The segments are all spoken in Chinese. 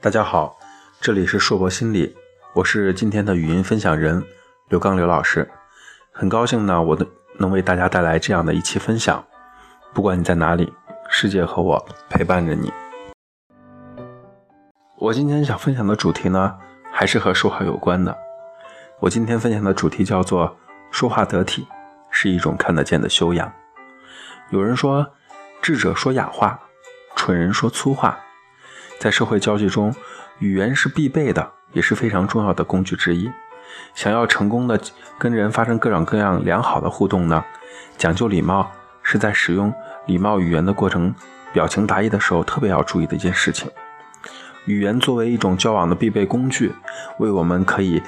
大家好，这里是硕博心理，我是今天的语音分享人刘刚刘老师，很高兴呢，我的能为大家带来这样的一期分享。不管你在哪里，世界和我陪伴着你。我今天想分享的主题呢，还是和说话有关的。我今天分享的主题叫做“说话得体是一种看得见的修养”。有人说，智者说雅话，蠢人说粗话。在社会交际中，语言是必备的，也是非常重要的工具之一。想要成功的跟人发生各种各样良好的互动呢，讲究礼貌是在使用礼貌语言的过程，表情达意的时候特别要注意的一件事情。语言作为一种交往的必备工具，为我们可以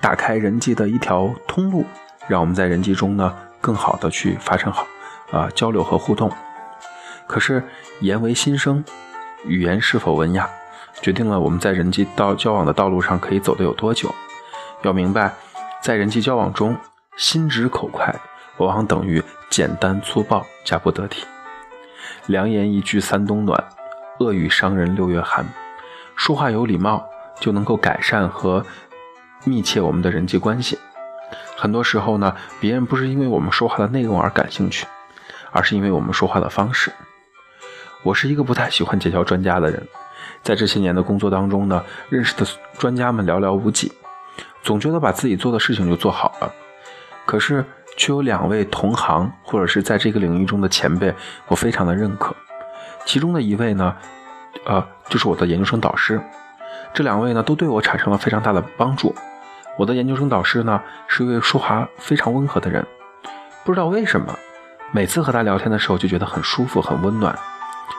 打开人际的一条通路，让我们在人际中呢更好的去发生好啊交流和互动。可是言为心声。语言是否文雅，决定了我们在人际道交往的道路上可以走得有多久。要明白，在人际交往中，心直口快往往等于简单粗暴加不得体。良言一句三冬暖，恶语伤人六月寒。说话有礼貌，就能够改善和密切我们的人际关系。很多时候呢，别人不是因为我们说话的内容而感兴趣，而是因为我们说话的方式。我是一个不太喜欢结交专家的人，在这些年的工作当中呢，认识的专家们寥寥无几，总觉得把自己做的事情就做好了。可是却有两位同行或者是在这个领域中的前辈，我非常的认可。其中的一位呢，呃，就是我的研究生导师。这两位呢，都对我产生了非常大的帮助。我的研究生导师呢，是一位说话非常温和的人，不知道为什么，每次和他聊天的时候就觉得很舒服、很温暖。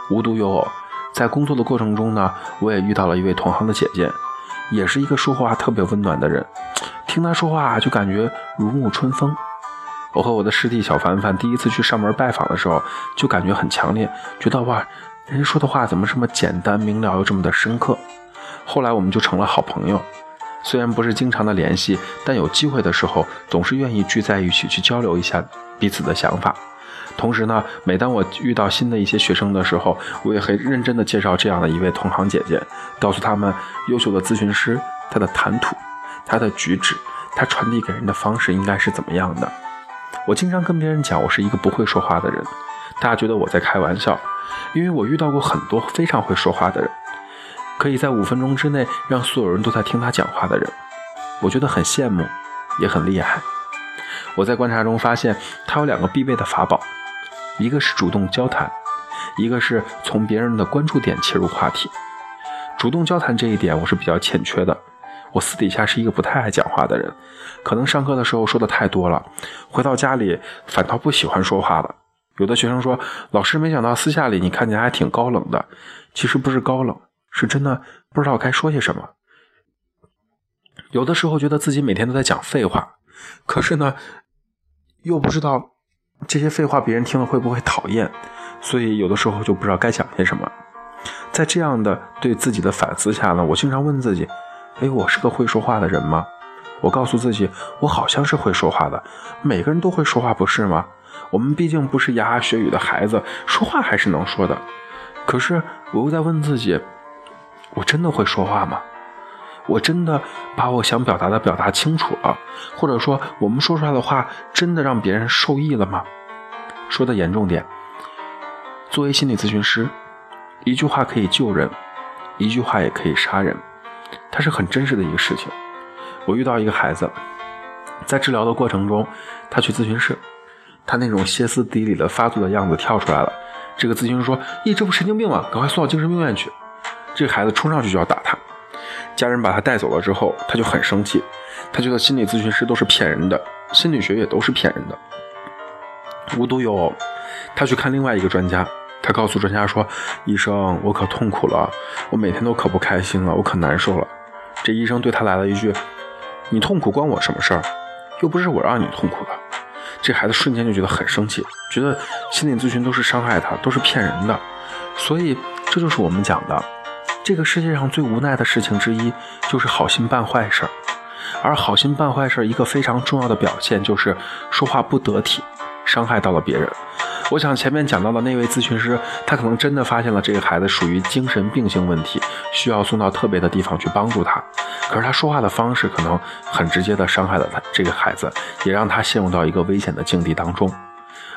无独有偶，在工作的过程中呢，我也遇到了一位同行的姐姐，也是一个说话特别温暖的人。听她说话就感觉如沐春风。我和我的师弟小凡凡第一次去上门拜访的时候，就感觉很强烈，觉得哇，人家说的话怎么这么简单明了又这么的深刻？后来我们就成了好朋友，虽然不是经常的联系，但有机会的时候总是愿意聚在一起去交流一下彼此的想法。同时呢，每当我遇到新的一些学生的时候，我也会认真的介绍这样的一位同行姐姐，告诉他们优秀的咨询师他的谈吐、他的举止、他传递给人的方式应该是怎么样的。我经常跟别人讲，我是一个不会说话的人，大家觉得我在开玩笑，因为我遇到过很多非常会说话的人，可以在五分钟之内让所有人都在听他讲话的人，我觉得很羡慕，也很厉害。我在观察中发现，他有两个必备的法宝。一个是主动交谈，一个是从别人的关注点切入话题。主动交谈这一点我是比较欠缺的。我私底下是一个不太爱讲话的人，可能上课的时候说的太多了，回到家里反倒不喜欢说话了。有的学生说：“老师，没想到私下里你看起来还挺高冷的。”其实不是高冷，是真的不知道该说些什么。有的时候觉得自己每天都在讲废话，可是呢，又不知道。这些废话别人听了会不会讨厌？所以有的时候就不知道该讲些什么。在这样的对自己的反思下呢，我经常问自己：哎，我是个会说话的人吗？我告诉自己，我好像是会说话的。每个人都会说话，不是吗？我们毕竟不是牙牙学语的孩子，说话还是能说的。可是我又在问自己：我真的会说话吗？我真的把我想表达的表达清楚了，或者说我们说出来的话真的让别人受益了吗？说的严重点，作为心理咨询师，一句话可以救人，一句话也可以杀人，它是很真实的一个事情。我遇到一个孩子，在治疗的过程中，他去咨询室，他那种歇斯底里的发作的样子跳出来了。这个咨询师说：“咦，这不神经病吗？赶快送到精神病院去！”这孩子冲上去就要打他。家人把他带走了之后，他就很生气，他觉得心理咨询师都是骗人的，心理学也都是骗人的。无独有偶，他去看另外一个专家，他告诉专家说：“医生，我可痛苦了，我每天都可不开心了，我可难受了。”这医生对他来了一句：“你痛苦关我什么事儿？又不是我让你痛苦的。”这孩子瞬间就觉得很生气，觉得心理咨询都是伤害他，都是骗人的。所以这就是我们讲的。这个世界上最无奈的事情之一，就是好心办坏事儿。而好心办坏事儿，一个非常重要的表现就是说话不得体，伤害到了别人。我想前面讲到的那位咨询师，他可能真的发现了这个孩子属于精神病性问题，需要送到特别的地方去帮助他。可是他说话的方式可能很直接的伤害了他这个孩子，也让他陷入到一个危险的境地当中。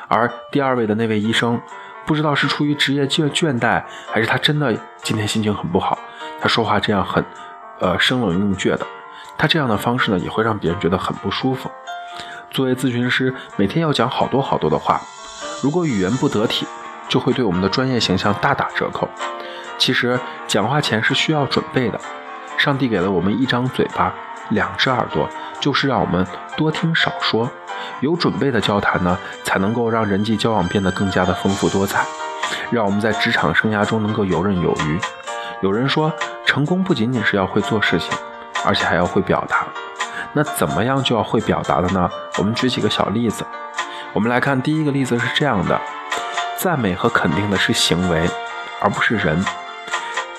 而第二位的那位医生，不知道是出于职业倦倦怠，还是他真的今天心情很不好，他说话这样很，呃生冷硬倔的，他这样的方式呢，也会让别人觉得很不舒服。作为咨询师，每天要讲好多好多的话，如果语言不得体，就会对我们的专业形象大打折扣。其实讲话前是需要准备的，上帝给了我们一张嘴巴，两只耳朵，就是让我们多听少说。有准备的交谈呢，才能够让人际交往变得更加的丰富多彩，让我们在职场生涯中能够游刃有余。有人说，成功不仅仅是要会做事情，而且还要会表达。那怎么样就要会表达的呢？我们举几个小例子。我们来看第一个例子是这样的：赞美和肯定的是行为，而不是人。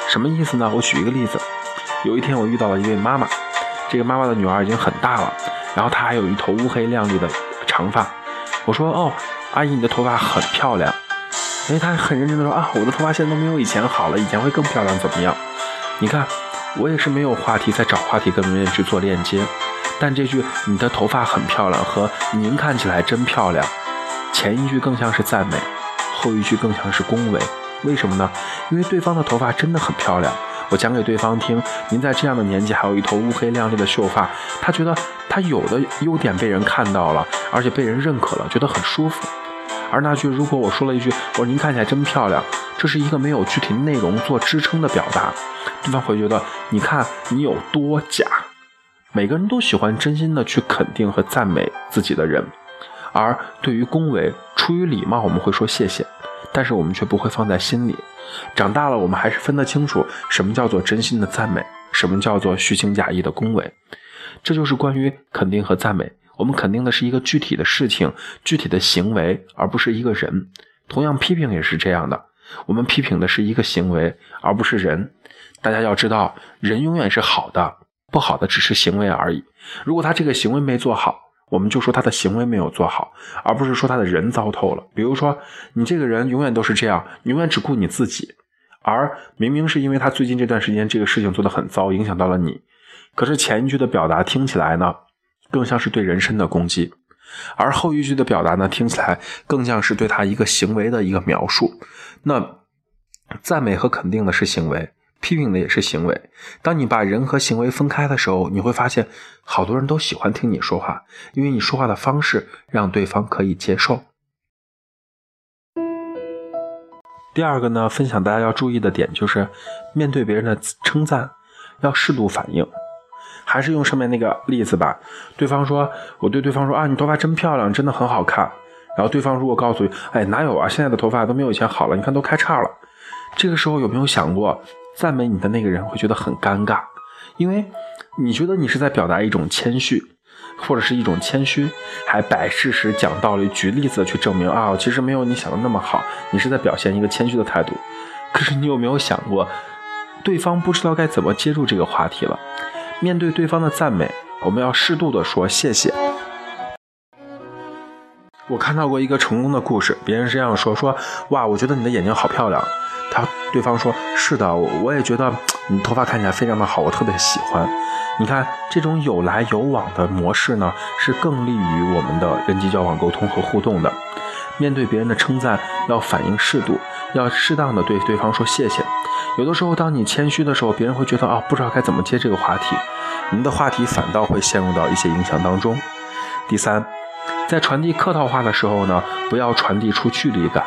什么意思呢？我举一个例子。有一天我遇到了一位妈妈，这个妈妈的女儿已经很大了，然后她还有一头乌黑亮丽的长发。我说：“哦，阿姨，你的头发很漂亮。”哎，她很认真的说：“啊，我的头发现在都没有以前好了，以前会更漂亮，怎么样？”你看，我也是没有话题，在找话题跟别人去做链接。但这句“你的头发很漂亮”和“您看起来真漂亮”，前一句更像是赞美，后一句更像是恭维。为什么呢？因为对方的头发真的很漂亮。我讲给对方听，您在这样的年纪还有一头乌黑亮丽的秀发，他觉得他有的优点被人看到了，而且被人认可了，觉得很舒服。而那句如果我说了一句“我说您看起来真漂亮”，这是一个没有具体内容做支撑的表达，对方会觉得你看你有多假。每个人都喜欢真心的去肯定和赞美自己的人，而对于恭维，出于礼貌我们会说谢谢，但是我们却不会放在心里。长大了，我们还是分得清楚什么叫做真心的赞美，什么叫做虚情假意的恭维。这就是关于肯定和赞美。我们肯定的是一个具体的事情、具体的行为，而不是一个人。同样，批评也是这样的，我们批评的是一个行为，而不是人。大家要知道，人永远是好的。不好的只是行为而已。如果他这个行为没做好，我们就说他的行为没有做好，而不是说他的人糟透了。比如说，你这个人永远都是这样，永远只顾你自己，而明明是因为他最近这段时间这个事情做得很糟，影响到了你。可是前一句的表达听起来呢，更像是对人身的攻击，而后一句的表达呢，听起来更像是对他一个行为的一个描述。那赞美和肯定的是行为。批评的也是行为。当你把人和行为分开的时候，你会发现，好多人都喜欢听你说话，因为你说话的方式让对方可以接受。第二个呢，分享大家要注意的点就是，面对别人的称赞，要适度反应。还是用上面那个例子吧。对方说，我对对方说啊，你头发真漂亮，真的很好看。然后对方如果告诉你，哎，哪有啊，现在的头发都没有以前好了，你看都开叉了。这个时候有没有想过？赞美你的那个人会觉得很尴尬，因为你觉得你是在表达一种谦虚，或者是一种谦虚，还摆事实、讲道理、举例子去证明啊，其实没有你想的那么好，你是在表现一个谦虚的态度。可是你有没有想过，对方不知道该怎么接住这个话题了？面对对方的赞美，我们要适度的说谢谢。我看到过一个成功的故事，别人是这样说：说哇，我觉得你的眼睛好漂亮。他对方说：“是的，我也觉得你头发看起来非常的好，我特别喜欢。你看这种有来有往的模式呢，是更利于我们的人际交往、沟通和互动的。面对别人的称赞，要反应适度，要适当的对对方说谢谢。有的时候，当你谦虚的时候，别人会觉得啊，不知道该怎么接这个话题，您的话题反倒会陷入到一些影响当中。第三，在传递客套话的时候呢，不要传递出距离感。”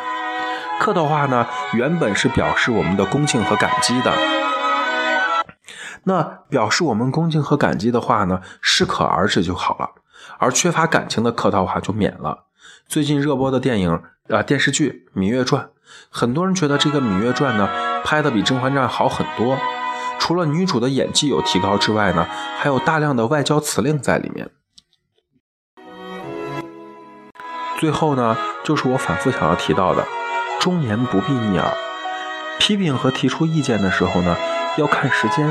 客套话呢，原本是表示我们的恭敬和感激的。那表示我们恭敬和感激的话呢，适可而止就好了。而缺乏感情的客套话就免了。最近热播的电影啊电视剧《芈月传》，很多人觉得这个《芈月传》呢拍的比《甄嬛传》好很多。除了女主的演技有提高之外呢，还有大量的外交辞令在里面。最后呢，就是我反复想要提到的。忠言不必逆耳，批评和提出意见的时候呢，要看时间、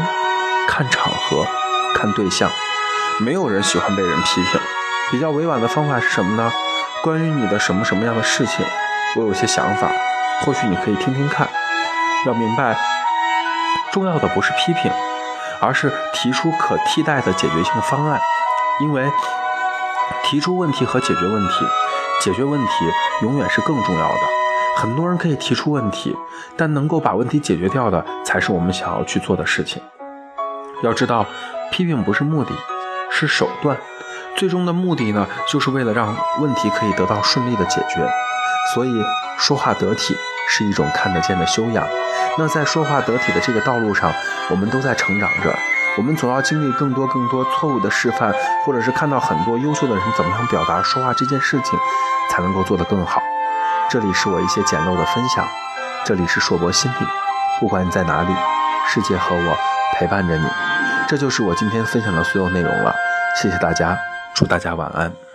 看场合、看对象。没有人喜欢被人批评。比较委婉的方法是什么呢？关于你的什么什么样的事情，我有些想法，或许你可以听听看。要明白，重要的不是批评，而是提出可替代的解决性方案。因为提出问题和解决问题，解决问题永远是更重要的。很多人可以提出问题，但能够把问题解决掉的，才是我们想要去做的事情。要知道，批评不是目的，是手段。最终的目的呢，就是为了让问题可以得到顺利的解决。所以，说话得体是一种看得见的修养。那在说话得体的这个道路上，我们都在成长着。我们总要经历更多更多错误的示范，或者是看到很多优秀的人怎么样表达说话这件事情，才能够做得更好。这里是我一些简陋的分享，这里是硕博心理。不管你在哪里，世界和我陪伴着你。这就是我今天分享的所有内容了。谢谢大家。祝大家晚安。